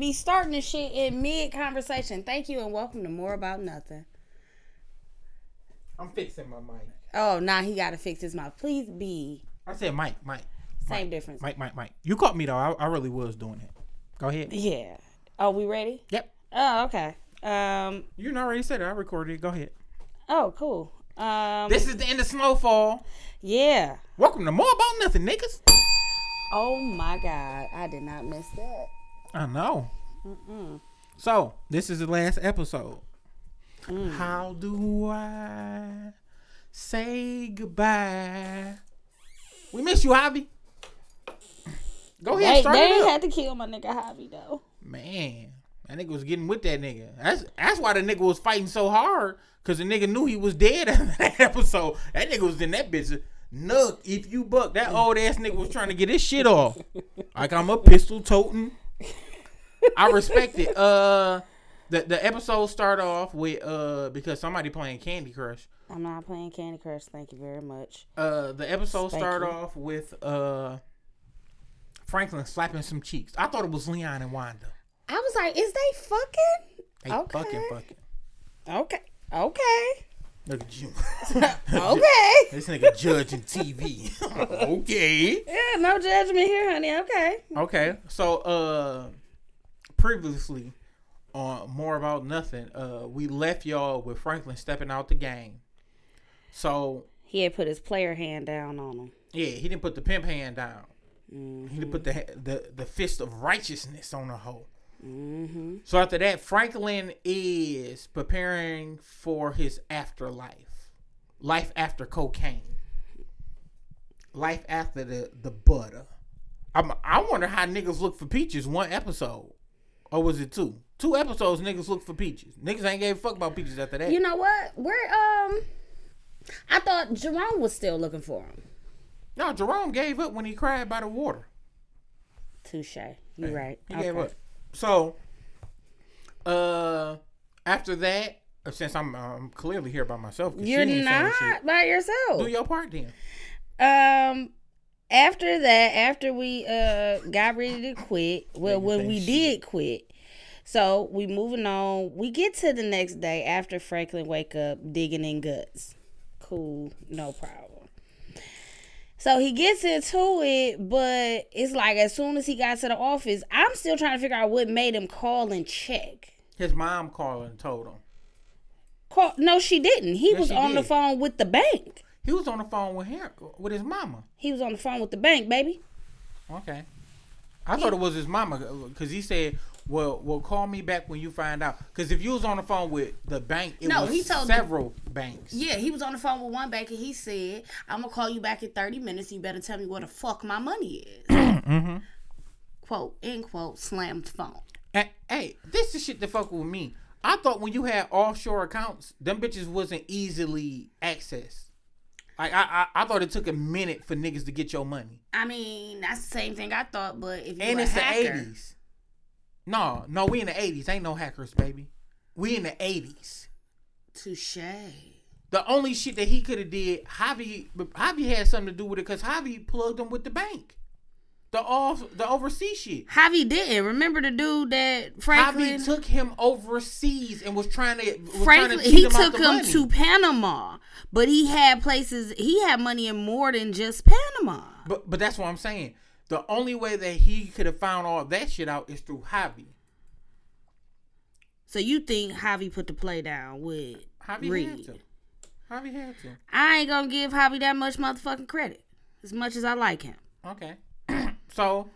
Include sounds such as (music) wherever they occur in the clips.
Be starting the shit in mid conversation. Thank you and welcome to More About Nothing. I'm fixing my mic. Oh, now he got to fix his mouth. Please be I said Mike, Mike, same Mike, difference. Mike, Mike, Mike. You caught me though. I, I really was doing it. Go ahead. Yeah. Oh, we ready? Yep. Oh, okay. Um. You already said it. I recorded it. Go ahead. Oh, cool. Um. This is the end of Snowfall. yeah. Welcome to More About Nothing, niggas. Oh my God, I did not miss that. I know. So this is the last episode. Mm. How do I say goodbye? We miss you, Javi. Go ahead, They, start they ain't had to kill my nigga Javi though. Man, that nigga was getting with that nigga. That's that's why the nigga was fighting so hard. Cause the nigga knew he was dead (laughs) in that episode. That nigga was in that bitch. Nook, if you buck, that (laughs) old ass nigga was trying to get his shit off. Like I'm a pistol toting. I respect it. Uh the the episode start off with uh because somebody playing Candy Crush. I'm not playing Candy Crush. Thank you very much. Uh the episode Thank start you. off with uh Franklin slapping some cheeks. I thought it was Leon and Wanda. I was like, is they fucking? They Okay. fucking fucking. Okay. Okay. Look at you. (laughs) (laughs) Okay. This nigga judging TV. (laughs) okay. yeah, no judgment here, honey. Okay. Okay. So uh previously on more about nothing, uh we left y'all with Franklin stepping out the game. So He had put his player hand down on him. yeah, he didn't put the pimp hand down. Mm-hmm. He didn't put the the the fist of righteousness on the hoe. Mm-hmm. So after that, Franklin is preparing for his afterlife, life after cocaine, life after the the butter. I'm, I wonder how niggas look for peaches one episode, or was it two? Two episodes, niggas look for peaches. Niggas ain't gave a fuck about peaches after that. You know what? Where um, I thought Jerome was still looking for him. no, Jerome gave up when he cried by the water. Touche. You right. He gave up. So, uh, after that, uh, since I'm I'm clearly here by myself, You're not by yourself. Do your part then. Um, after that, after we uh got ready to quit, well, when we did quit, so we moving on. We get to the next day after Franklin wake up digging in guts. Cool, no problem. So he gets into it, but it's like as soon as he got to the office, I'm still trying to figure out what made him call and check. His mom called and told him Call, no, she didn't. He Yes, was on the phone with the bank. He was on the phone with him with his mama. He was on the phone with the bank, baby. Okay, I thought it was his mama because he said, "Well, well, call me back when you find out." Because if you was on the phone with the bank, it No, was he told the- several banks. Yeah, he was on the phone with one bank and he said, I'm gonna call you back in 30 minutes. You better tell me where the fuck my money is. (clears throat) mm-hmm. quote, end quote, slammed phone. Hey, hey, this is shit that fuck with me. I thought when you had offshore accounts, them bitches wasn't easily accessed. Like I, I, I thought it took a minute for niggas to get your money, I mean, that's the same thing I thought, but if you and it's hacker, the eighties. No, no, we in the eighties. Ain't no hackers, baby. We in the eighties. touche. The only shit that he could have did, Javi, Javi had something to do with it because Javi plugged him with the bank, the off, the overseas shit. Javi didn't. Remember the dude that Franklin Javi took him overseas and was trying to. Was Franklin trying to he him took him money. to Panama, but he had places he had money in more than just Panama. But but that's what I'm saying. The only way that he could have found all that shit out is through Javi. So you think Javi put the play down with Javi had to. Javi had to. I ain't gonna give Javi that much motherfucking credit. As much as I like him. Okay. (clears throat) so,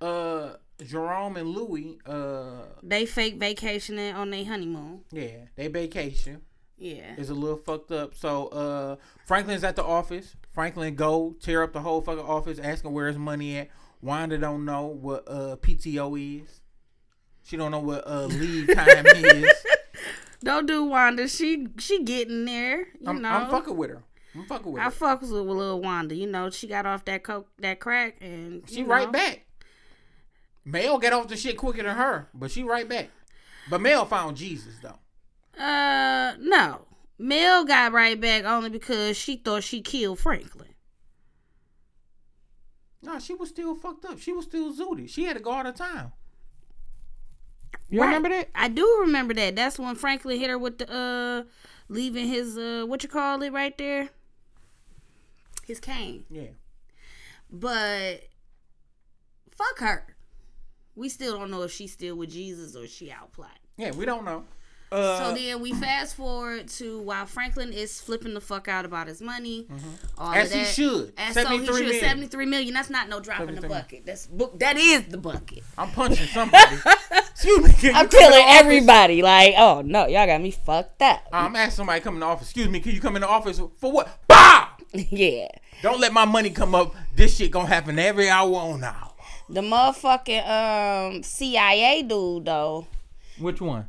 uh, Jerome and Louis, uh, They fake vacationing on their honeymoon. yeah, they vacation Yeah. is a little fucked up. So, uh, Franklin's at the office. Franklin go tear up the whole fucking office, asking where his money at. Wanda don't know what uh PTO is. She don't know what uh leave (laughs) time is. Don't do Wanda. She she getting there. You I'm, know. I'm fucking with her. I'm fucking with I her. I fucks with little Wanda. You know, she got off that coke, that crack, and She right know. back. Mel got off the shit quicker than her, but she right back. But Mel found Jesus though. Uh, no. Mel got right back only because she thought she killed Franklin. No, she was still fucked up. She was still zooted. She had to go out of town. You Right. remember that? I do remember that. That's when Franklin hit her with the uh leaving his uh what you call it right there? His cane. Yeah. But fuck her. We still don't know if she's still with Jesus or she out plotting. Yeah, we don't know. Uh, So then we fast forward to while Franklin is flipping the fuck out about his money. all As of he should. As so he should. million. Seventy three million. That's not no drop in the bucket. That's bu- that is the bucket. I'm punching somebody. (laughs) Excuse me. Can you I'm come in the killing everybody. Like, oh no, y'all got me fucked up. I'm asking somebody to come in the office. Excuse me, can you come in the office for what? Bah! (laughs) yeah. Don't let my money come up. This shit gonna happen every hour on hour. The motherfucking um CIA dude though, Which one?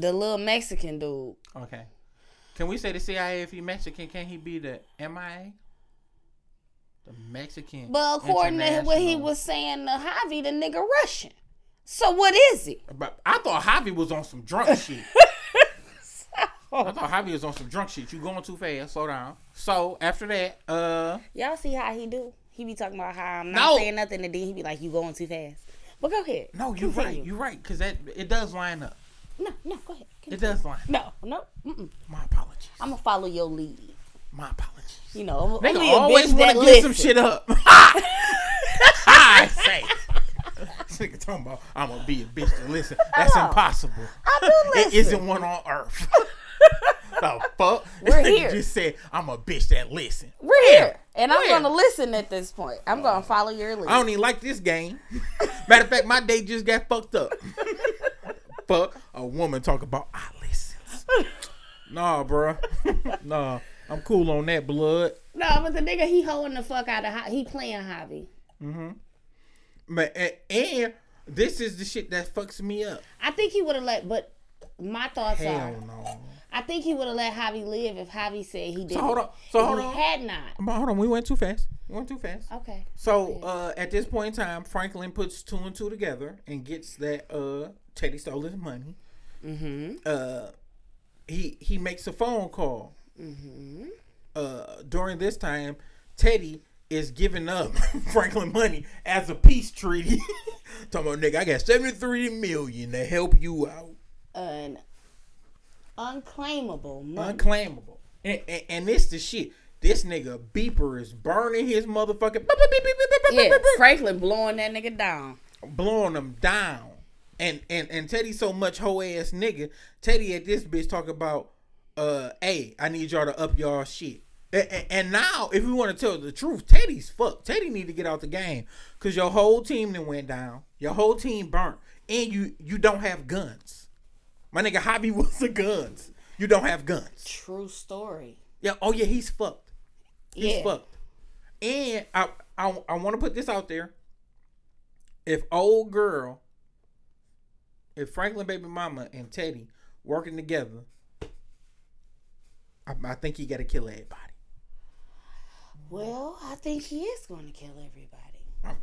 The little Mexican dude. Okay. Can we say the CIA if he Mexican? Can he be the MIA? The Mexican. But according to what he was saying to Javi, the nigga Russian. So what is he? But I thought Javi was on some drunk (laughs) shit. I thought Javi was on some drunk shit. You going too fast. Slow down. So after that, uh, Y'all see how he do? He be talking about how I'm not No. saying nothing, and then he be like, "You going too fast." But go ahead. no, you're right. You're right. Cause that it does line up. No, no, go ahead. It does line. No, no. Mm-mm. My apologies. I'm gonna follow your lead. My apologies. You know, I'm, I'm They gonna a always want to get some shit up. (laughs) I say. This nigga talking about I'm gonna be a bitch to listen. That's know. impossible. I do It listen. isn't one on earth. (laughs) the fuck? We're This here. Just said I'm a bitch that listen. We're here, and I'm gonna listen at this point. I'm gonna oh. follow your lead. I don't even like this game. Matter of fact, my day just got fucked up. (laughs) Fuck a woman talk about I listen. Nah, bruh. (laughs) nah, I'm cool on that blood. no, but the nigga he holding the fuck out of Javi. He playing hobby. Mm-hmm. But and, and this is the shit that fucks me up. I think he would have let, but my thoughts Hell are, no. I think he would have let Javi live if Javi said he didn't. hold on. So hold he on. had not. But hold on, we went too fast. We went too fast. Okay. So uh, at this point in time, Franklin puts two and two together and gets that uh, Teddy stole his money. Mm-hmm. Uh, he he makes a phone call. Mm-hmm. Uh, during this time, Teddy is giving up (laughs) Franklin money as a peace treaty. (laughs) Talking about nigga, I got seventy three million to help you out. An unclaimable money. Unclaimable. And, and, and this the shit. This nigga beeper is burning his motherfucking yeah, Franklin blowing that nigga down. blowing them down. And and and Teddy so much hoe ass nigga. Teddy at this bitch talk about, uh, hey, I need y'all to up y'all shit. And, and- and now, if we want to tell the truth, Teddy's fucked. Teddy need to get out the game because your whole team then went down. Your whole team burnt, and you you don't have guns. My nigga Javi was the guns. You don't have guns. True story. Yeah. Oh yeah, he's fucked. He's Yeah. fucked. And I I, I want to put this out there. If old girl, if Franklin baby mama and Teddy working together, I, I think he got to kill everybody. Well, I think he is going to kill everybody. Uh,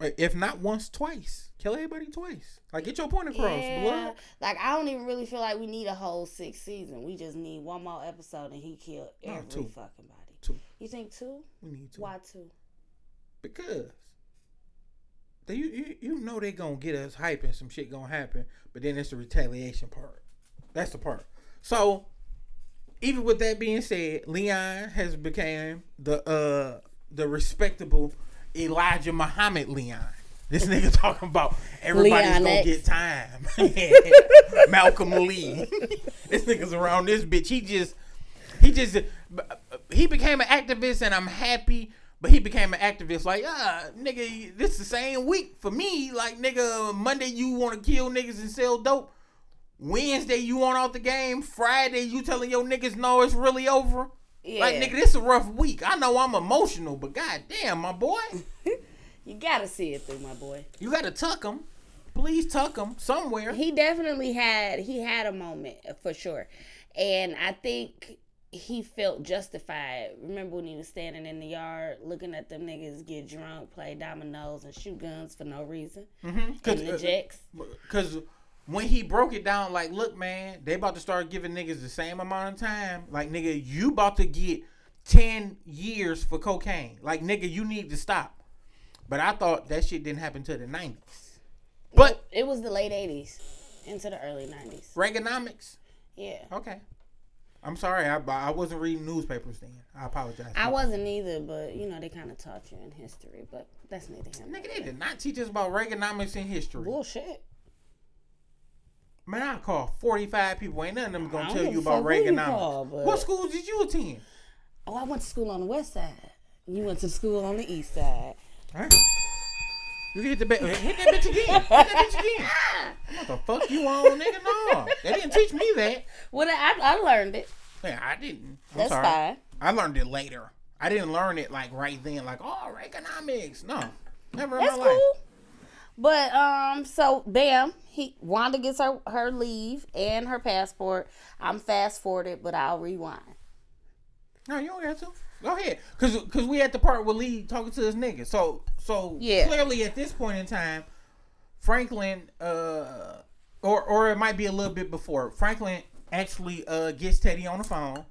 uh, If not once, twice. Kill everybody twice. Like get your point across, Yeah, blood. like I don't even really feel like we need a whole six season. We just need one more episode, and he killed No, every two. fucking body. Two. You think two? We need two. Why two? Because they, you, you you know they gonna get us hype and some shit gonna happen, but then it's the retaliation part. That's the part. So even with that being said, Leon has became the uh the respectable Elijah Muhammad Leon. This nigga (laughs) talking about everybody's Leon gonna X. get time. (laughs) Malcolm Lee. (laughs) this nigga's around this bitch. He just he just he became an activist and I'm happy. But he became an activist like, ah, nigga, this the same week for me. Like, nigga, Monday you want to kill niggas and sell dope. Wednesday you want out the game. Friday you telling your niggas no, it's really over. Like, nigga, this is a rough week. I know I'm emotional, but goddamn, my boy, (laughs) You gotta see it through, my boy. you gotta tuck him. Please tuck him somewhere. He definitely had he had a moment for sure, and I think he felt justified. Remember when he was standing in the yard looking at them niggas get drunk, play dominoes, and shoot guns for no reason Mhm. Cause, in the uh, jacks. When he broke it down, like, look, man, they about to start giving niggas the same amount of time. Like, nigga, you about to get ten years for cocaine. Like, nigga, you need to stop. But I thought that shit didn't happen till the nineties. But it was the late eighties. into the early nineties. Reaganomics. Yeah. Okay. I'm sorry. I I wasn't reading newspapers then. I apologize. I wasn't either, but you know they kind of taught you in history, but that's neither here nor Nigga, they did not teach us about Reaganomics in history. bullshit. Man, I call 45 people. Ain't none of them gonna don't tell you about Reaganomics. call, What school did you attend? Oh, I went to school on the west side. You went to school on the east side. Huh? You hit the ba- hit that bitch again. Hit that bitch again. (laughs) What the fuck you on, nigga? No, they didn't teach me that. Well, I, I learned it. Yeah, I didn't. I'm That's sorry. fine. I learned it later. I didn't learn it like right then. Like, oh, Reaganomics. No, never in That's my life. But um, so bam, he Wanda gets her her leave and her passport. I'm fast forwarded, but I'll rewind. No, you don't got to. Go ahead, cause cause we at the part with Lee talking to this nigga. So so Yeah. clearly at this point in time, Franklin, uh, or or it might be a little bit before. Franklin actually uh gets Teddy on the phone.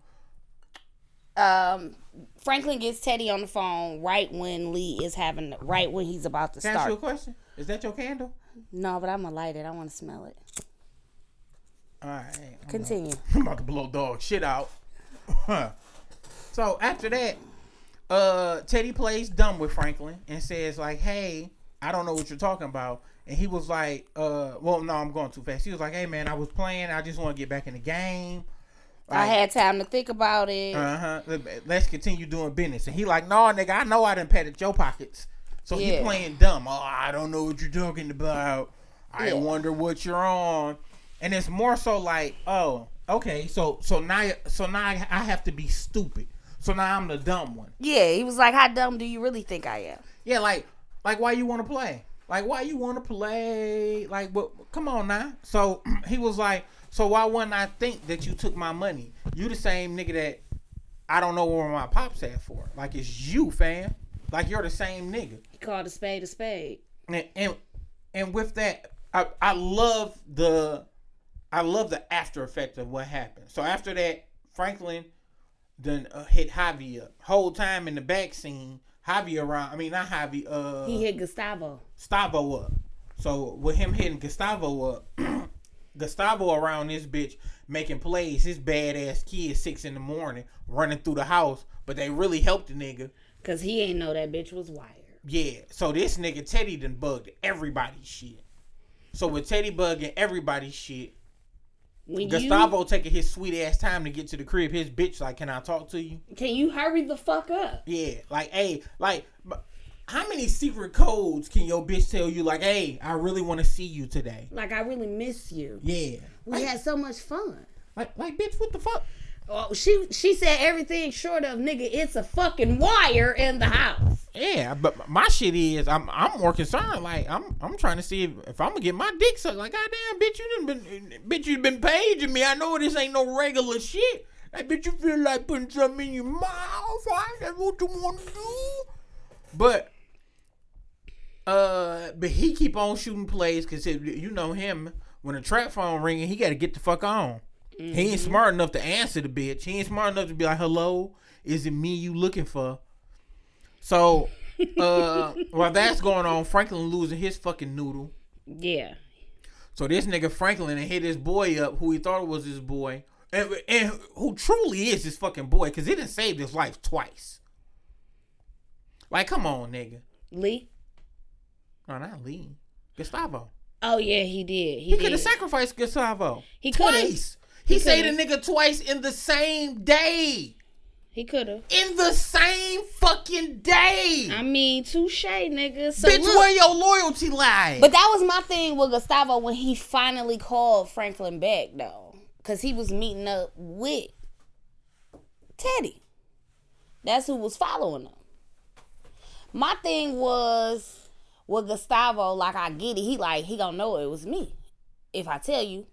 Um, Franklin gets Teddy on the phone right when Lee is having right when he's about to Can I ask you a start. question? Is that your candle? No, but I'm gonna light it. I want to smell it. All right, I'm Continue. (laughs) I'm about to blow dog shit out. (laughs) so after that, uh, Teddy plays dumb with Franklin and says like, "Hey, I don't know what you're talking about." And he was like, "Uh, well, no, I'm going too fast." He was like, "Hey, man, I was playing. I just want to get back in the game." I had time to think about it. Uh huh. Let's continue doing business. And he like, "No, nigga, I know I didn't pat patted your pockets." So he Yeah. playing dumb. Oh, I don't know what you're talking about. I Yeah. wonder what you're on. And it's more so like, oh, okay, so so now so now I have to be stupid. So now I'm the dumb one. yeah, he was like, "How dumb do you really think I am?" Yeah, like like why you want to play? Like why you want to play? Like what? Come on now. So (clears throat) he was like, so why wouldn't I think that you took my money? You the same nigga that I don't know where my pops at for. Like it's you, fam. Like you're the same nigga. He called a spade a spade. And and, and with that, I I love the I love the after effect of what happened. So after that, Franklin then uh, hit Javi up. Whole time in the back scene, Javi around. I mean not Javi. Uh, He hit Gustavo. Gustavo up. So with him hitting Gustavo up, (clears throat) Gustavo around this bitch making plays. His badass kid six in the morning running through the house, but they really helped the nigga. Cause he ain't know that bitch was wired. Yeah. So this nigga Teddy done bugged everybody's shit. So with Teddy bugging everybody's shit, When Gustavo taking his sweet ass time to get to the crib. His bitch like, can I talk to you? you can you hurry the fuck up? Yeah, like, hey, like, how many secret codes can your bitch tell you? Like, hey, I really want to see you today. Like I really miss you. Yeah, We like, had so much fun. like, like, bitch, what the fuck? Oh, she she said everything short of nigga. It's a fucking wire in the house. Yeah, but my shit is, I'm, I'm more concerned. Like, I'm, I'm trying to see if, if I'm gonna get my dick sucked. Like, goddamn, bitch, you done been, bitch, you been paging me. I know this ain't no regular shit. Like, bitch, you feel like putting something in your mouth. Right? That's what you want to do. But Uh, but he keep on shooting plays because you know him. When a trap phone ringing, he got to get the fuck on. He ain't smart enough to answer the bitch. He ain't smart enough to be like, "Hello, is it me you looking for?" So, uh, (laughs) while that's going on, Franklin losing his fucking noodle. Yeah. So this nigga Franklin and hit his boy up, who he thought was his boy, and, and who truly is his fucking boy, because he didn't save his life twice. Like, come on, nigga. Lee. No, not Lee. Gustavo. Oh yeah, he did. He, He could have sacrificed Gustavo. He coulda. Twice. He, He saved a nigga twice in the same day. He could have. In the same fucking day. I mean, touche, nigga. So Bitch, look, where your loyalty lies? But that was my thing with Gustavo when he finally called Franklin back, though. Because he was meeting up with Teddy. That's who was following him. My thing was with Gustavo, like, I get it. He, like, he gonna know it was me. If I tell you,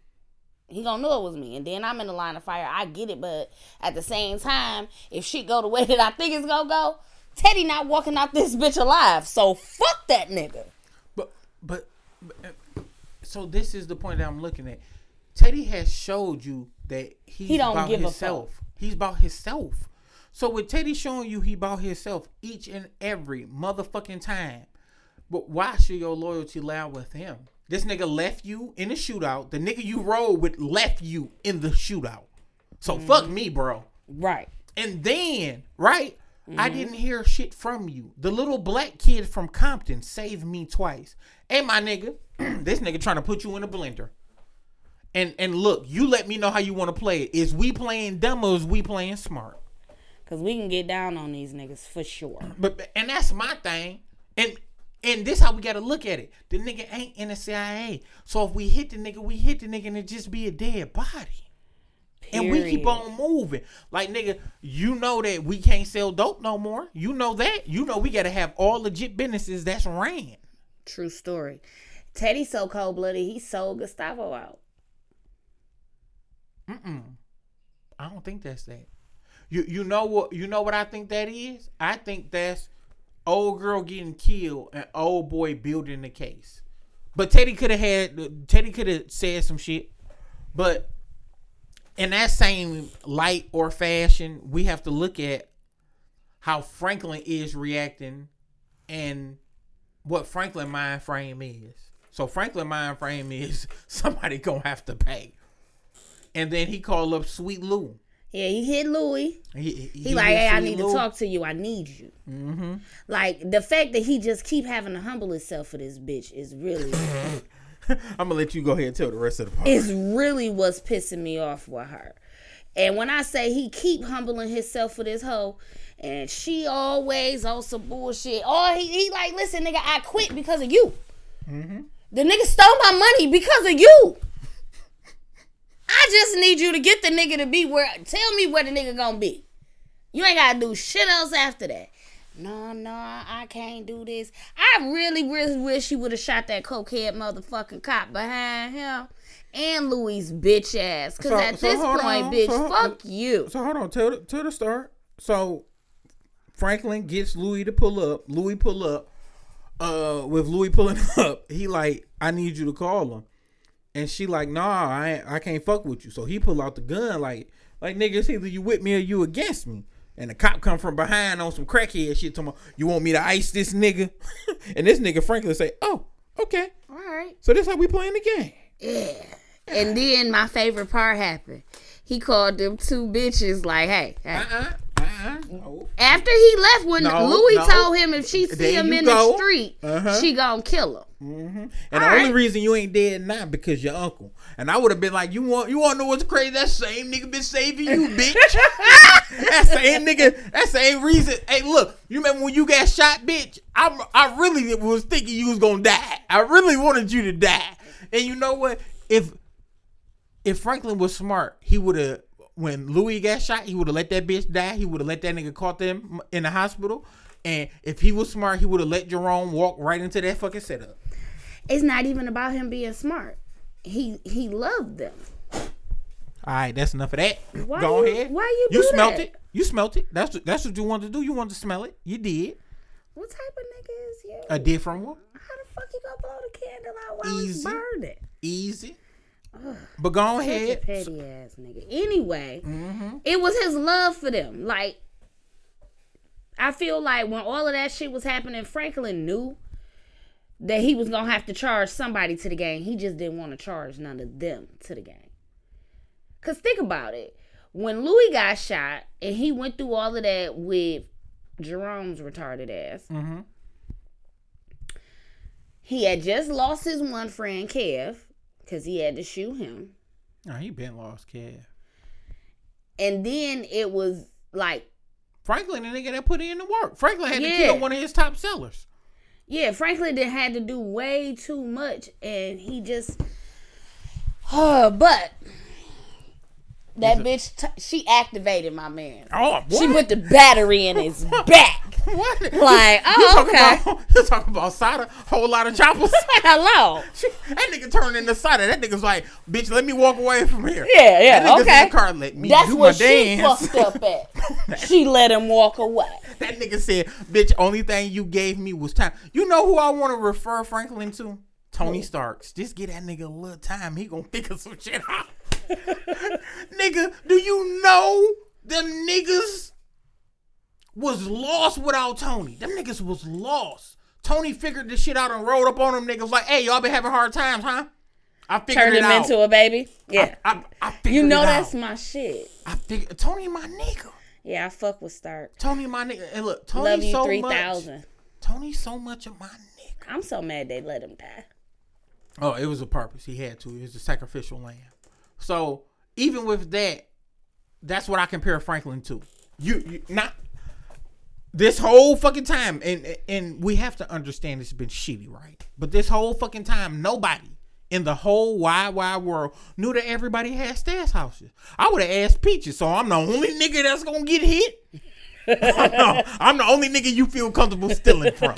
he gonna know it was me. And then I'm in the line of fire. I get it. But at the same time, if shit go the way that I think it's gonna go, Teddy not walking out this bitch alive. So fuck that nigga. But, but, but, so this is the point that I'm looking at. Teddy has showed you that he's He don't about give a himself. He's about himself. So with Teddy showing you he about himself each and every motherfucking time, but why should your loyalty lie with him? This nigga left you in the shootout. The nigga you rode with left you in the shootout. So mm-hmm. fuck me, bro. Right. And then, right? I mm-hmm. didn't hear shit from you. The little black kid from Compton saved me twice. Hey, my nigga, (clears throat) this nigga trying to put you in a blender. And and look, you let me know how you want to play it. Is we playing dumb or is we playing smart? Cause we can get down on these niggas for sure. But and that's my thing. And and this how we gotta look at it. The nigga ain't in the CIA. So if we hit the nigga, we hit the nigga and it just be a dead body. And we keep on moving. Like nigga, you know that we can't sell dope no more. You know that. You know we gotta have all legit businesses that's ran. True story. Teddy so cold blooded, he sold Gustavo out. Mm-mm. I don't think that's that. You you know what you know what I think that is? I think that's old girl getting killed and old boy building the case. But Teddy could have had Teddy could have said some shit. But in that same light or fashion, we have to look at how Franklin is reacting and what Franklin mind frame is. So Franklin mind frame is (laughs) somebody gonna have to pay. And then he called up Sweet Lou. Yeah, he hit Louis. He, he, He like, hey, I need Lou. to talk to you. I need you. Mm-hmm. Like the fact that he just keep having to humble himself for this bitch is really (laughs) I'm gonna let you go ahead and tell the rest of the part. is really what's pissing me off with her. And when I say he keep humbling himself for this hoe, and she always on some bullshit. Oh, he, he like, listen, nigga, I quit because of you. The nigga stole my money because of you. I just need you to get the nigga to be where. Tell me where the nigga gonna be. You ain't gotta do shit else after that. No, no, I can't do this. I really, really wish he would have shot that cokehead motherfucking cop behind him and Louis bitch ass. Cause So- at so this point, on, bitch, so- fuck you. So hold on, tell the, to the start. So Franklin gets Louis to pull up. Louis pull up. Uh, with Louis pulling (laughs) up, he like, I need you to call him, and she like, Nah, I I can't fuck with you. So he pull out the gun, like, like nigga, it's either you with me or you against me. And the cop come from behind on some crackhead shit. Talking about, you want me to ice this nigga? (laughs) and this nigga Franklin say, Oh, okay. All right. So this how we playing the game. Yeah. And then my favorite part happened. He called them two bitches like, hey, hey. Uh-uh. No. After he left, when No, Louis no. told him if she see There him in go. the street, Uh-huh. she gonna kill him. And All the only reason you ain't dead now because your uncle. And I would have been like, you want you want to know what's crazy? That same nigga been saving you, (laughs) bitch. (laughs) that same nigga. That same reason. Hey, look, you remember when you got shot, bitch? I I really was thinking you was gonna die. I really wanted you to die. And you know what? If if Franklin was smart, he would have. When Louis got shot, he would have let that bitch die. He would have let that nigga caught them in the hospital. And if he was smart, he would have let Jerome walk right into that fucking setup. It's not even about him being smart. He he loved them. All right, that's enough of that. Why Go you- ahead. why you You smelt that? it. You smelt it. That's that's what you wanted to do. You wanted to smell it. You did. What type of nigga is you? A different one. How the fuck you gonna blow the candle out while it's Easy. burning? Easy. (sighs) But go ahead. petty ass nigga. Anyway, Mm-hmm. it was his love for them. Like, I feel like when all of that shit was happening, Franklin knew that he was gonna have to charge somebody to the game. He just didn't want to charge none of them to the game. Cause think about it. When Louis got shot and he went through all of that with Jerome's retarded ass, Mm-hmm. he had just lost his one friend, Kev, because he had to shoot him. Oh, he been lost, kid. And then it was like Franklin, the nigga that put in the work. Franklin had to kill one of his top sellers. Yeah, Franklin did had to do way too much, and he just. Oh, (sighs) but that bitch, t- she activated my man. Oh, what? She put the battery in his (laughs) back. what? Like, you oh, talking okay. About, you talking about Sada? Whole lot of choppers. (laughs) Hello. that nigga turned into Sada. That nigga's like, bitch, let me walk away from here. Yeah, yeah, That okay. in the car. Let me That's do what my she dance. fucked up at. (laughs) she let him walk away. That nigga said, bitch, only thing you gave me was time. You know who I want to refer Franklin to? Tony Starks. Just get that nigga a little time. He gonna figure some shit out. (laughs) nigga, do you know them niggas was lost without Tony? Them niggas was lost. Tony figured this shit out and rolled up on them niggas like, hey, y'all been having hard times, huh? I figured Turned him out. into a baby. Yeah. I, I, I figured you know that's out. my shit. I figured Tony my nigga. Yeah, I fuck with Stark. Tony my nigga. And look, Tony Love you so three much. thousand. Tony so much of my nigga. I'm so mad they let him die. Oh, it was a purpose. He had to. It was a sacrificial lamb. So even with that, that's what I compare Franklin to. You, you not this whole fucking time, and and we have to understand it's been shitty, right? But this whole fucking time, nobody in the whole wide wide world knew that everybody had stash houses. I would have asked Peaches, so I'm the only nigga that's gonna get hit. (laughs) I'm, the, I'm the only nigga you feel comfortable stealing from.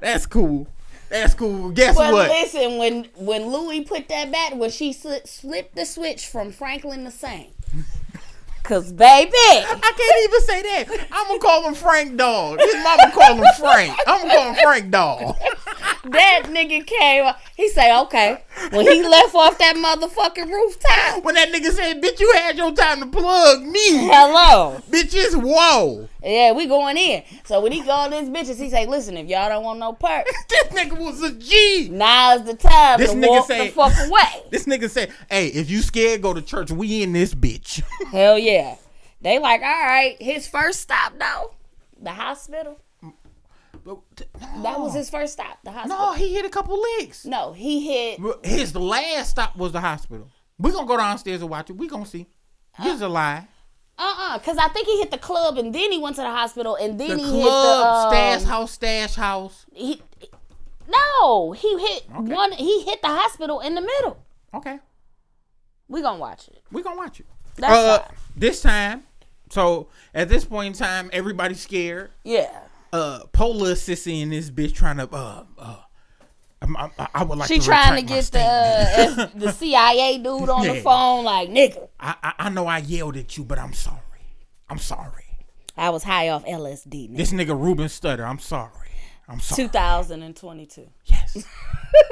That's cool. That's cool. Guess But what? listen, when when Louis put that back, when she sli- flipped the switch from Franklin to Saint, (laughs) cause baby, I can't even say that. I'm gonna call him Frank Dog. His mama call him Frank. I'm gonna call him Frank Dog. (laughs) that nigga came. up, He say, okay. When he left off that motherfucking rooftop, When that nigga said, "Bitch, you had your time to plug me," hello. bitches, whoa. Yeah, we going in. So when he called his bitches, he say, listen, if y'all don't want no perk, (laughs) This nigga was a G. now's the time This to nigga walk say- the fuck away. (laughs) This nigga said, "Hey, if you scared, go to church. We in this bitch." (laughs) Hell yeah. They like, all right. His first stop though, the hospital. That was his first stop, the hospital. No, he hit a couple licks. No, he hit. His last stop was the hospital. We're gonna go downstairs and watch it. We're gonna see. This is a lie. Uh uh Cause I think he hit the club and then he went to the hospital and then The he club, hit the um, stash house, stash house. He, no, he hit one. He hit the hospital in the middle. Okay, We're gonna watch it. We're gonna watch it. That's uh, fine. this time, so at this point in time, everybody's scared. Yeah. Uh, Pola sissy in this bitch trying to uh uh. I'm- I'm- I, I would like She to trying to get the uh, the CIA dude on the (laughs) phone like nigga. I, I I know I yelled at you, but I'm sorry. I'm sorry. I was high off LSD. Nigga. This nigga Ruben Studdard. I'm sorry. I'm sorry. 2022. Yes.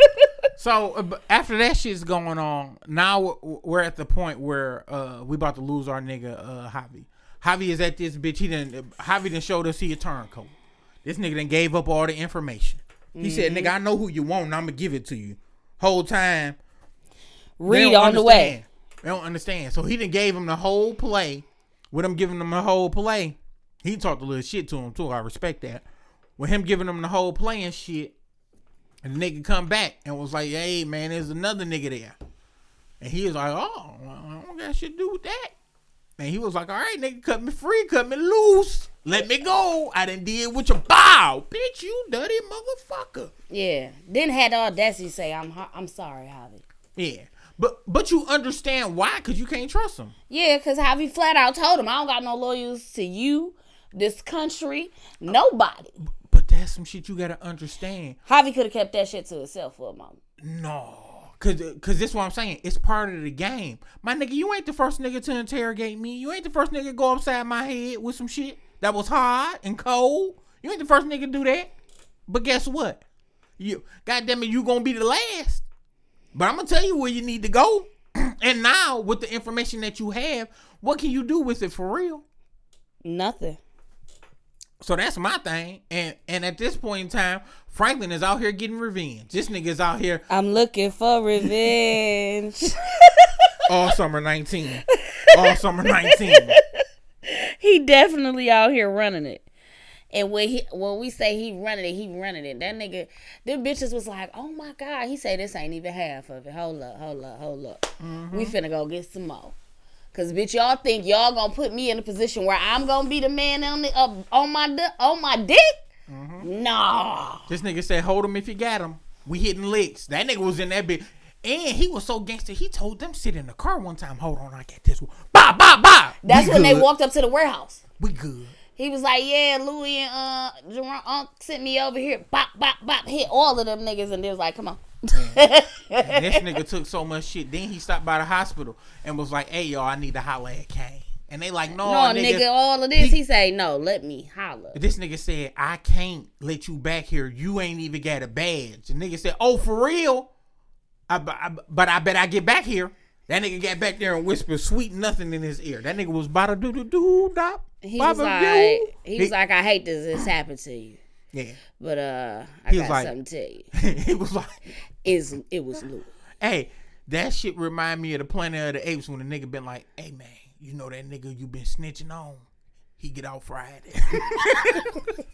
(laughs) so uh, after that shit's going on, now we're- at the point where uh we about to lose our nigga uh Javi. Javi is at this bitch. He didn't. Javi done showed us he a turncoat. This nigga then gave up all the information. He said, "Nigga, mm-hmm. I know who you want, and I'm gonna give it to you." Whole time, Read on the way. They don't understand. So he then gave him the whole play. With him giving him the whole play, he talked a little shit to him too. I respect that. With him giving him the whole play and shit, and the nigga come back and was like, "Hey man, there's another nigga there," and he was like, "Oh, I don't got shit to do with that." And he was like, "All right, nigga, cut me free, cut me loose, let me go. I didn't did with your bow, bitch, you dirty motherfucker." Yeah. Then had the audacity to say, "I'm I'm sorry, Javi." Yeah, but but you understand why? Cause you can't trust him. Yeah, cause Javi flat out told him, "I don't got no loyals to you, this country, nobody." But that's some shit you gotta understand. Javi could have kept that shit to himself for a moment. No. Cause, Cause this is what I'm saying. It's part of the game. My nigga, you ain't the first nigga to interrogate me. You ain't the first nigga to go upside my head with some shit that was hard and cold. You ain't the first nigga to do that. But guess what? You goddamn it, you gonna be the last. But I'm gonna tell you where you need to go. (clears throat) and now with the information that you have, what can you do with it for real? Nothing. So that's my thing. And and at this point in time, Franklin is out here getting revenge. This nigga is out here I'm looking for revenge. (laughs) all summer 19. All summer 19. (laughs) he definitely out here running it. And when he when we say he running it, he running it. That nigga, them bitches was like, oh my god. He say this ain't even half of it. Hold up, hold up, hold up. We finna go get some more. Cause bitch, y'all think y'all gonna put me in a position where I'm gonna be the man on the uh, on my on my dick? Nah. This nigga said, hold him if you got him. We hitting licks. That nigga was in that bitch. And he was so gangster, he told them sit in the car one time. Hold on, I got this one. Bye, bye, bye. That's We when they walked up to the warehouse. We good. He was like, "Yeah, Louis and uh, Jerome Unc sent me over here. Bop, bop, bop. Hit all of them niggas, and they was like, "Come on." (laughs) This nigga took so much shit. Then he stopped by the hospital and was like, hey, y'all, I need to holler at Kane. And they like, no, no, nigga. nigga, all of this. He, say, "No, let me holler." This nigga said, I can't let you back here. You ain't even got a badge. The nigga said, Oh, for real? I, I, but I bet I get back here. That nigga got back there and whispered sweet nothing in his ear. That nigga was bada doo doo doo dop. He was like, doo. he was like, "I hate this. This happened to you." Yeah. But uh, I He got like- something to tell you. (laughs) it was like, Is it was Louis. hey, that shit remind me of the Planet of the Apes when the nigga been like, hey man, you know that nigga you been snitching on? He get out Friday. (laughs) (laughs)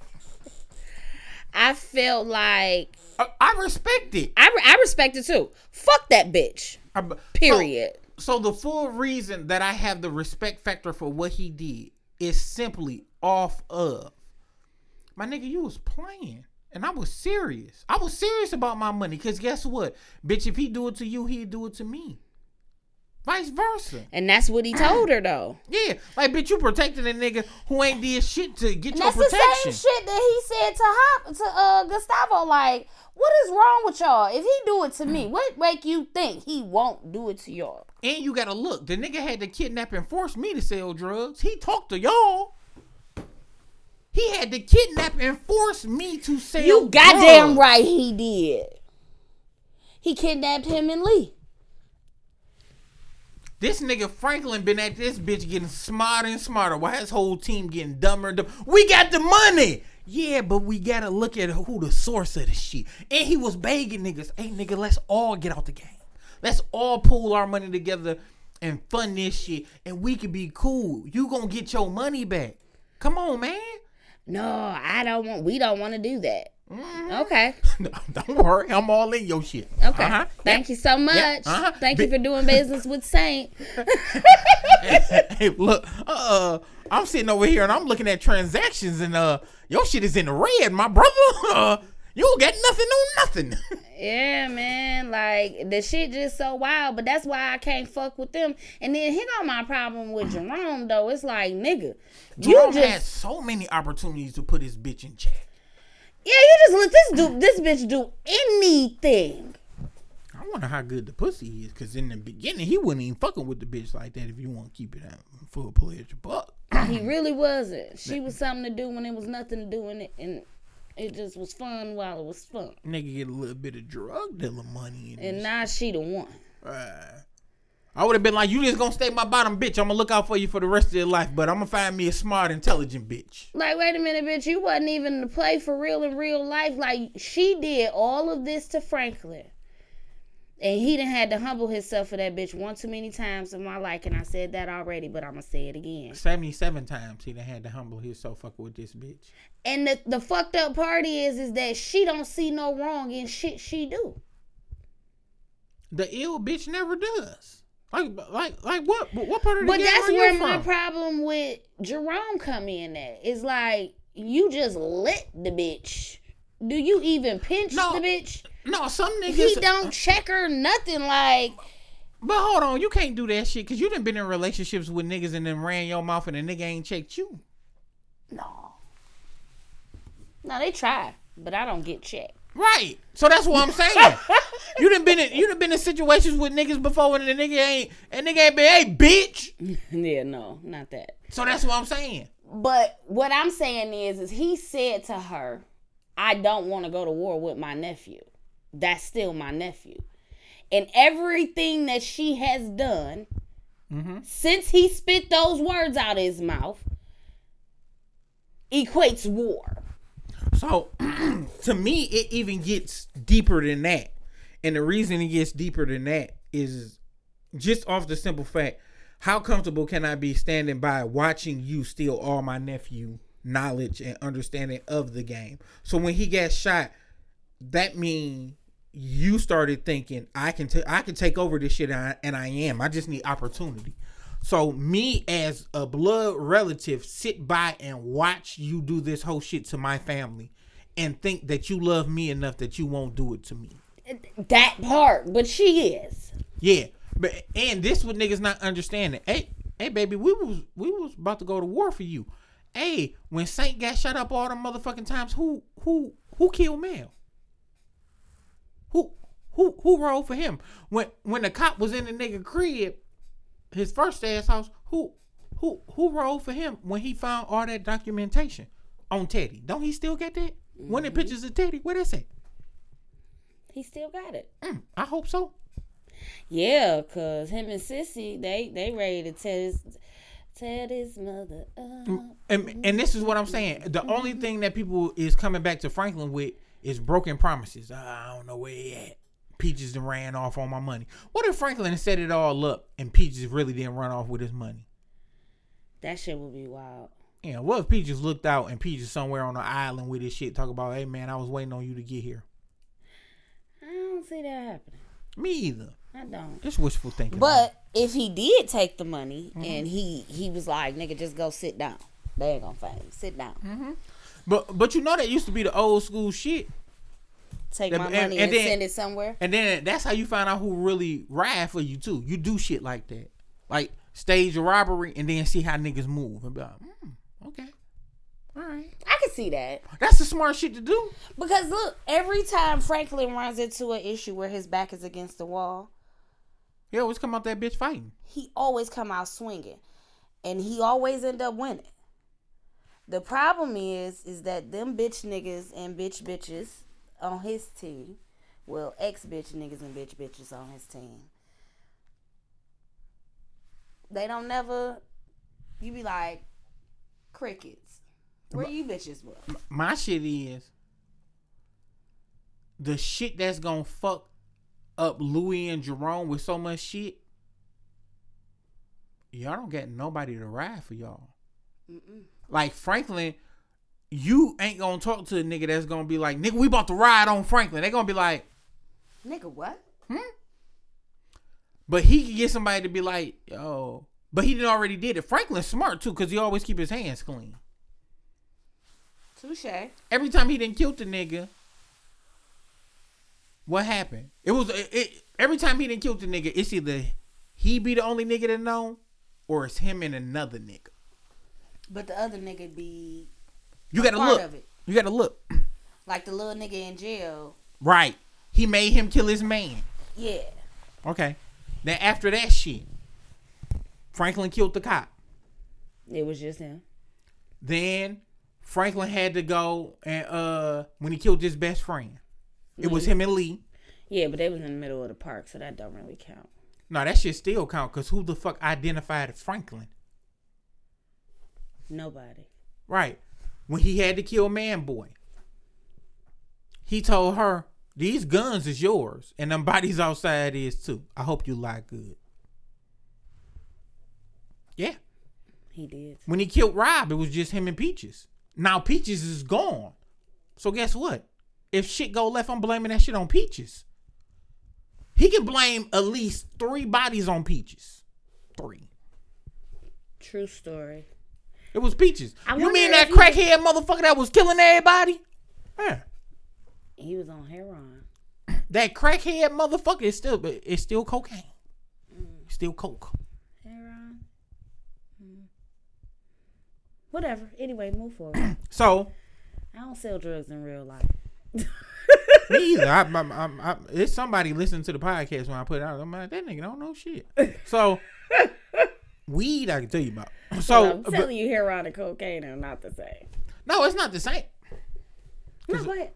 I felt like I, I respect it. I, re- I respect it too. Fuck that bitch. I- so- Period. So the full reason that I have the respect factor for what he did is simply off of my nigga. You was playing, and I was serious. I was serious about my money, cause guess what, bitch? If he do it to you, he do it to me. Vice versa. and that's what he told her though. Yeah, like bitch, you protecting a nigga who ain't did shit to get And your that's the same shit that he said to Hop to uh Gustavo. Like, what is wrong with y'all? If he do it to me, what make you think he won't do it to y'all? And you gotta look, the nigga had to kidnap and force me to sell drugs. He talked to y'all. He had to kidnap and force me to sell. You goddamn drugs. right he did. He kidnapped him and Lee. This nigga Franklin been at this bitch getting smarter and smarter Why his whole team getting dumber and dumber. We got the money. Yeah, but we gotta look at who the source of the shit. And he was begging niggas, hey nigga, let's all get out the game. Let's all pool our money together and fund this shit and we can be cool. You gonna get your money back. Come on, man. No, I don't want. We don't want to do that. Mm-hmm. Okay. (laughs) Don't worry, I'm all in your shit. Okay. Uh-huh. Thank you so much. uh-huh. Thank you for doing business with Saint. (laughs) hey, look, uh, I'm sitting over here and I'm looking at transactions and uh, your shit is in the red, my brother. Uh, (laughs) you don't get nothing on nothing. Yeah, man. Like the shit just so wild, but that's why I can't fuck with them. And then hit on my problem with Jerome though. It's like, nigga, Jerome you just had so many opportunities to put his bitch in check. Yeah, you just let this do this bitch do anything. I wonder how good the pussy is, cause in the beginning he wasn't even fucking with the bitch like that. If you want to keep it at full pledge buck, He (clears throat) really wasn't. She was something to do when it was nothing to do in it, and it just was fun while it was fun. nigga get a little bit of drug dealer money in And now she the one. Uh, I would have been like, you just gonna stay my bottom bitch. I'm gonna look out for you for the rest of your life, but I'm gonna find me a smart, intelligent bitch. Like, wait a minute, bitch. You wasn't even to play for real in real life. Like, she did all of this to Franklin. And he done had to humble himself for that bitch one too many times in my life. And I said that already, but I'm to say it again. 77 times he done had to humble himself fucking with this bitch. And the, the fucked up part is, is that she don't see no wrong in shit she do. The ill bitch never does. Like, like, like what? What part of the But game that's where my problem with Jerome come in at. It's like, you just let the bitch. Do you even pinch No. the bitch? no, some niggas. he don't check her nothing like But hold on, you can't do that shit because you done been in relationships with niggas and then ran your mouth and the nigga ain't checked you. no no they try but i don't get checked Right. So that's what I'm saying. (laughs) you done been in you done been in situations with niggas before and the nigga ain't and nigga ain't been, hey bitch. (laughs) yeah no not that So that's what I'm saying. but what i'm saying is is he said to her i don't want to go to war with my nephew that's still my nephew and everything that she has done mm-hmm. since he spit those words out of his mouth equates war So (clears throat) to me, it even gets deeper than that. And the reason it gets deeper than that is just off the simple fact how comfortable can I be standing by watching you steal all my nephew knowledge and understanding of the game? So when he got shot, that mean you started thinking I can ta- I can take over this shit and I, and I am. I just need opportunity. So me as a blood relative sit by and watch you do this whole shit to my family and think that you love me enough that you won't do it to me. that part but she is Yeah. But and this what niggas not understanding. Hey, hey baby, we was we was about to go to war for you. Hey, when Saint got shut up all the motherfucking times, who who who killed Mel? Who who who rolled for him? When when the cop was in the nigga crib, his first ass house, who who who rolled for him when he found all that documentation on Teddy? Don't he still get that? When the pictures of Teddy, where that's at? he still got it Mm, I hope so. Yeah, cause him and Cissy, they they ready to Tell his mother. Uh, And, and this is what I'm saying. The only thing that people is coming back to Franklin with is broken promises. Ah, I don't know where he at. Peaches ran off on my money. What if Franklin set it all up and Peaches really didn't run off with his money? that shit would be wild. Yeah, what if Peaches looked out and Peaches somewhere on an island with his shit talk about, hey man, I was waiting on you to get here. I don't see that happening. Me either. I don't. It's wishful thinking. But if he did take the money Mm-hmm. and he he was like, nigga, just go sit down. They ain't gonna find you. Sit down. Mm-hmm. but but you know that used to be the old school shit. Take And- my and- money and and, then- send it somewhere. And then that's how you find out who really ride for you too. You do shit like that, like stage a robbery and then see how niggas move and be like, mm, okay, all right. I can see that. That's the smart shit to do. Because look, every time Franklin runs into an issue where his back is against the wall, He always come out that bitch fighting. he always come out swinging, and he always end up winning. The problem is, is that them bitch niggas and bitch bitches on his team, well, ex bitch niggas and bitch bitches on his team, they don't never. You be like crickets. Where you bitches was? My shit is the shit that's gonna fuck up Louis and Jerome with so much shit. Y'all don't get nobody to ride for y'all. Mm-mm. Like Franklin, you ain't gonna talk to a nigga that's gonna be like, nigga, we about to ride on Franklin. They gonna be like, Nigga, what? Hmm? but he can get somebody to be like, yo, but he didn't already did it. Franklin's smart too, cause he always keep his hands clean. Touche. Every time he didn't kill the nigga, what happened? It was it, it, every time he didn't kill the nigga. It's either he be the only nigga to know, or it's him and another nigga. But the other nigga be You gotta look. of it. You gotta look. (clears throat) like the little nigga in jail. Right. He made him kill his man. Yeah. Okay. Then after that shit, Franklin killed the cop. It was just him. Then Franklin had to go and uh when he killed his best friend. It was him and Lee. Yeah, but they was in the middle of the park, so that don't really count. No, that shit still count because who the fuck identified Franklin? Nobody. Right. When he had to kill Man Boy, he told her, These guns is yours, and them bodies outside is too. I hope you lie good. Yeah. He did. When he killed Rob, it was just him and Peaches. Now Peaches is gone. So guess what? If shit go left, I'm blaming that shit on Peaches. He can blame at least three bodies on Peaches. Three. True story. It was Peaches. I you mean that you- crackhead motherfucker that was killing everybody? Yeah. He was on heroin. That crackhead motherfucker is still it's still cocaine. It's still coke. Heroin. Hmm. Whatever. Anyway, move forward. (coughs) So I don't sell drugs in real life. (laughs) me either. I, I, I, I, it's somebody listening to the podcast when I put it out. I'm like, that nigga don't know shit. So (laughs) weed, I can tell you about. (clears throat) So So I'm but- telling you, heroin and cocaine are not the same. no, it's not the same. No, go ahead.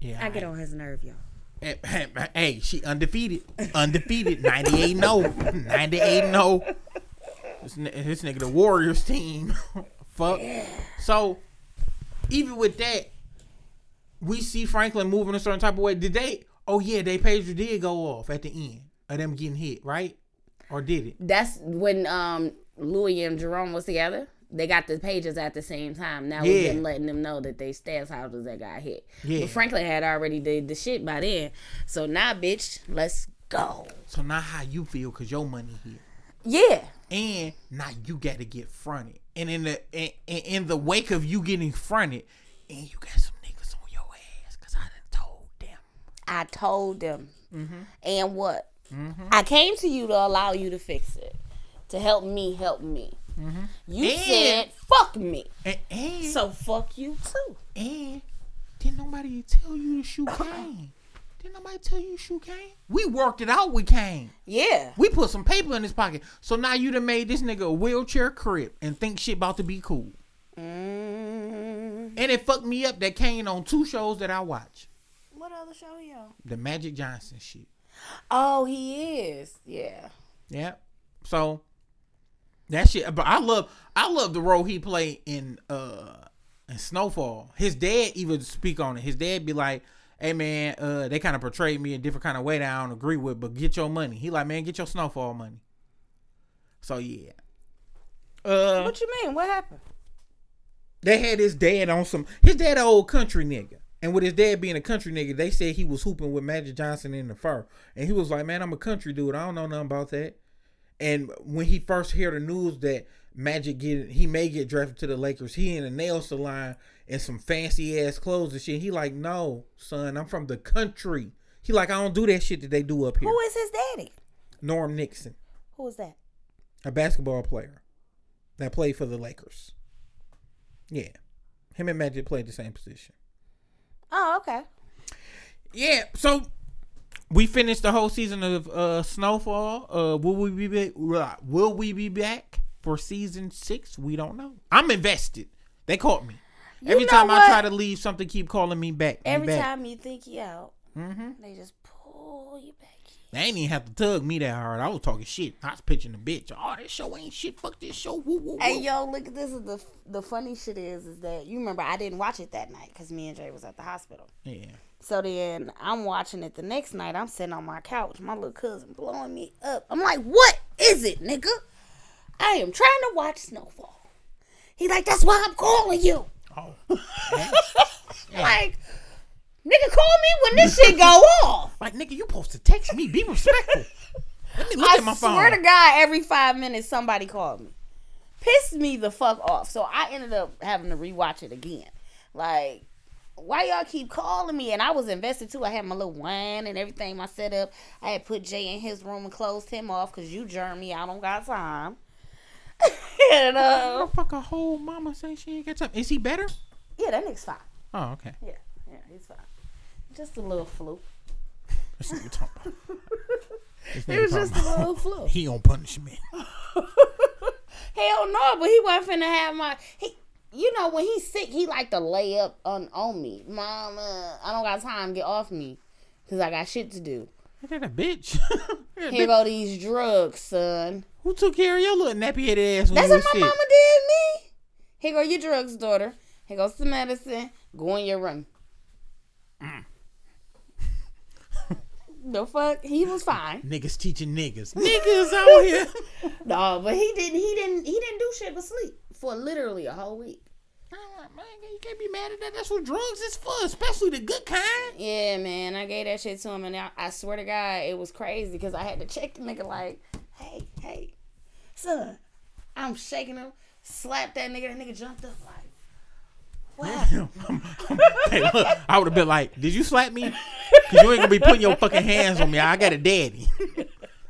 Yeah, I get on his nerve, y'all. Eh, hey, hey, hey, she undefeated. Undefeated. 98 no. 98 no. Oh. This, this nigga, the Warriors team. (laughs) Fuck. So, even with that, we see Franklin moving a certain type of way. Did they? Oh, yeah, they pager did go off at the end of them getting hit, right? Or did it? That's when um Louis and Jerome was together. They got the pages at the same time. Now Yeah. we've been letting them know that they staff houses that got hit. Yeah. But Franklin had already did the shit by then. So now, bitch, let's go. So, now how you feel because your money here. Yeah. and now you got to get fronted. And in the in, in in the wake of you getting fronted, and you got some niggas on your ass because I done told them. I told them. Mm-hmm. And what? I came to you to allow you to fix it, to help me help me. You Mm-hmm. And- said fuck me, And and, so fuck you too. and didn't nobody tell you to shoot Kane? Didn't nobody tell you to shoot Kane? We worked it out with Kane. Yeah. We put some paper in his pocket. So now you done made this nigga a wheelchair crib and think shit about to be cool. Mm, And it fucked me up that Kane on two shows that I watch. what other show he on? The Magic Johnson shit. Oh, he is. Yeah. Yeah. So That shit, but I love I love the role he played in uh in Snowfall. His dad even speak on it. His dad be like, "Hey man, uh, they kind of portrayed me a different kind of way that I don't agree with, but get your money." He like, "Man, get your Snowfall money." So yeah, uh, What you mean? What happened? they had his dad on some. His dad, old country nigga, and with his dad being a country nigga, they said he was hooping with Magic Johnson in the fur, and he was like, "Man, I'm a country dude. I don't know nothing about that." And when he first heard the news that Magic get he may get drafted to the Lakers, he in a nail salon and some fancy ass clothes and shit. He like, "No, son, I'm from the country." He like, "I don't do that shit that they do up here." Who is his daddy? Norm Nixon, Who is that? a basketball player that played for the Lakers. Yeah, him and Magic played the same position. Oh, okay. Yeah, so we finished the whole season of uh, Snowfall. Uh, will we be back? Will we be back for season six? We don't know. I'm invested. They caught me. Every know time I try to leave, something keep calling me back. Every back. time you think you out, hmm they just pull you back. They ain't even have to tug me that hard. I was talking shit. I was pitching the bitch. Oh, this show ain't shit. Fuck this show. Woo, woo, woo. Hey yo, look at this. Is the the funny shit is is that you remember I didn't watch it that night because me and Jay was at the hospital. Yeah. So then I'm watching it the next night. I'm sitting on my couch. My little cousin blowing me up. I'm like, what is it, nigga? I am trying to watch Snowfall. He's like, that's why I'm calling you. Oh. (laughs) Like, nigga, call me when this shit go off. like nigga, you supposed to text me. Be respectful. Let me look I at my phone. I swear to God, every five minutes somebody called me. Pissed me the fuck off. So I ended up having to rewatch it again. Like, why y'all keep calling me? And I was invested too. I had my little wine and everything, my setup. I had put Jay in his room and closed him off because you germ me. I don't got time. (laughs) and uh, Fuck a whole mama say she ain't got time. Is he better? yeah, that nigga's fine. Oh, okay. Yeah, yeah, he's fine. Just a little flu. That's what you're talking about. (laughs) This It was talking just a little flu. (laughs) He on punishment. (laughs) Hell no, but he wasn't finna have my he you know when he's sick he like to lay up on on me. Mama, I don't got time, get off me. Cause I got shit to do. Ain't that a bitch? That Here bitch- go these drugs, son. Who took care of your little nappy headed ass when That's you what my sick? mama did me. Here go your drugs, daughter. Here goes the medicine. Go in your room. The fuck? He was fine. (laughs) Niggas teaching niggas. (laughs) Niggas out here. (laughs) No, but he didn't he didn't he didn't do shit but sleep for literally a whole week. I'm like, Man, you can't be mad at that. That's what drugs is for, especially the good kind. Yeah, man, I gave that shit to him, and I, I swear to God, it was crazy because I had to check the nigga like, hey, hey, son, I'm shaking him, slap that nigga, that nigga jumped up like, what? (laughs) hey, look, I would have been like, "Did you slap me? Cause you ain't gonna be putting your fucking hands on me. I got a daddy.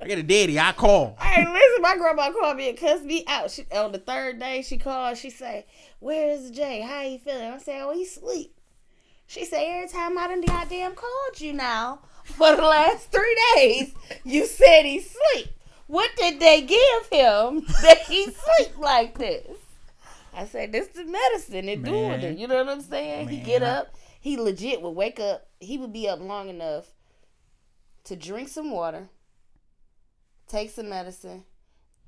I got a daddy. I call. Hey, listen, my grandma called me and cussed me out. She, on the third day, she called. She say, "Where is Jay? How you feeling?" I said, "Oh, he sleep." She say, "Every time I done goddamn called you now for the last three days, you said he sleep. What did they give him (laughs) that he sleep like this?" I said, "This is medicine. It doing it. You know what I'm saying? he get up. He legit would wake up. He would be up long enough to drink some water." take some medicine,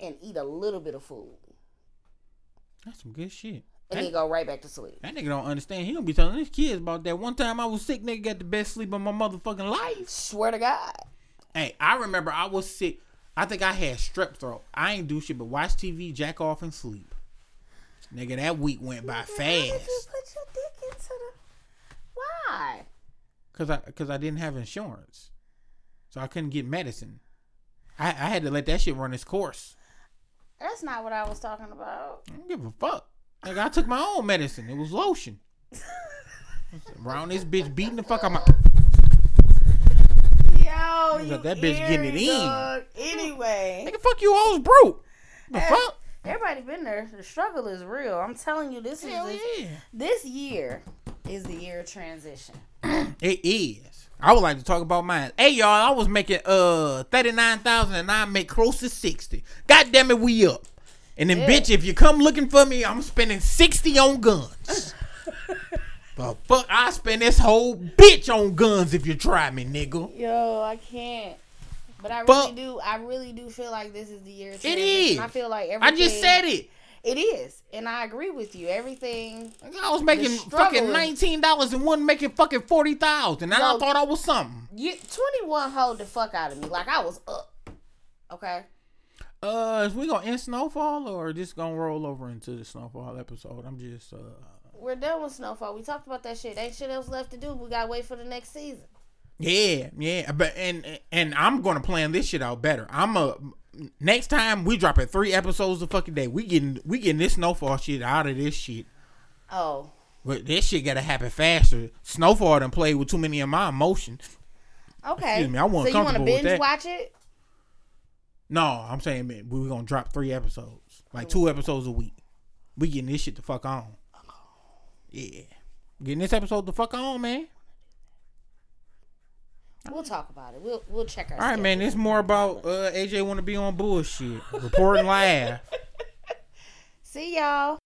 and eat a little bit of food, That's some good shit. and That, then go right back to sleep. that nigga don't understand. He gonna be telling his kids about that. One time I was sick, nigga got the best sleep of my motherfucking life. Swear to God. Hey, I remember I was sick. I think I had strep throat. I ain't do shit but watch TV, jack off, and sleep. Nigga, that week went by did you fast. put your dick into the? Why? Cause I cause I didn't have insurance, so I couldn't get medicine. I, I had to let that shit run its course. That's not what I was talking about. I don't give a fuck. Like I took my own medicine. It was lotion. (laughs) Around this bitch beating the fuck out of my. Yo, you got that bitch getting it eerie, in. Anyway, Nigga, fuck you, was broke. The Eh, fuck? Everybody been there. The struggle is real. I'm telling you, this is Hell this, yeah. this year is the year of transition. (clears throat) It is. I would like to talk about mine. Hey y'all, I was making uh thirty nine thousand and I make close to sixty. God damn it, we up. And then Yeah. bitch, if you come looking for me, I'm spending sixty on guns. (laughs) the fuck, I spend this whole bitch on guns if you try me, nigga. Yo, I can't. But I really Fuck. do. I really do feel like this is the year. Of It I feel like everything. I just said it. it is, and I agree with you. Everything. I was making fucking nineteen dollars and one making fucking forty thousand. And I thought I was something. You twenty one hold the fuck out of me. Like I was up. Okay. Uh, is we gonna end snowfall or just gonna roll over into the snowfall episode? I'm just uh. We're done with Snowfall. We talked about that shit. Ain't shit else left to do. We gotta wait for the next season. Yeah, yeah, but and and I'm gonna plan this shit out better. I'm a next time we dropping three episodes a fucking day. We getting we getting this snowfall shit out of this shit. Oh, But this shit gotta happen faster. Snowfall done played with too many of my emotions. okay. Excuse me, I wasn't so you want to binge watch it? No, I'm saying man, we gonna drop three episodes, like two episodes a week. We getting this shit the fuck on. Oh. Yeah, getting this episode the fuck on, man. We'll talk about it. We'll we'll check our. All right, man. It's more about uh, AJ want to be on bullshit, reporting live. (laughs) See y'all.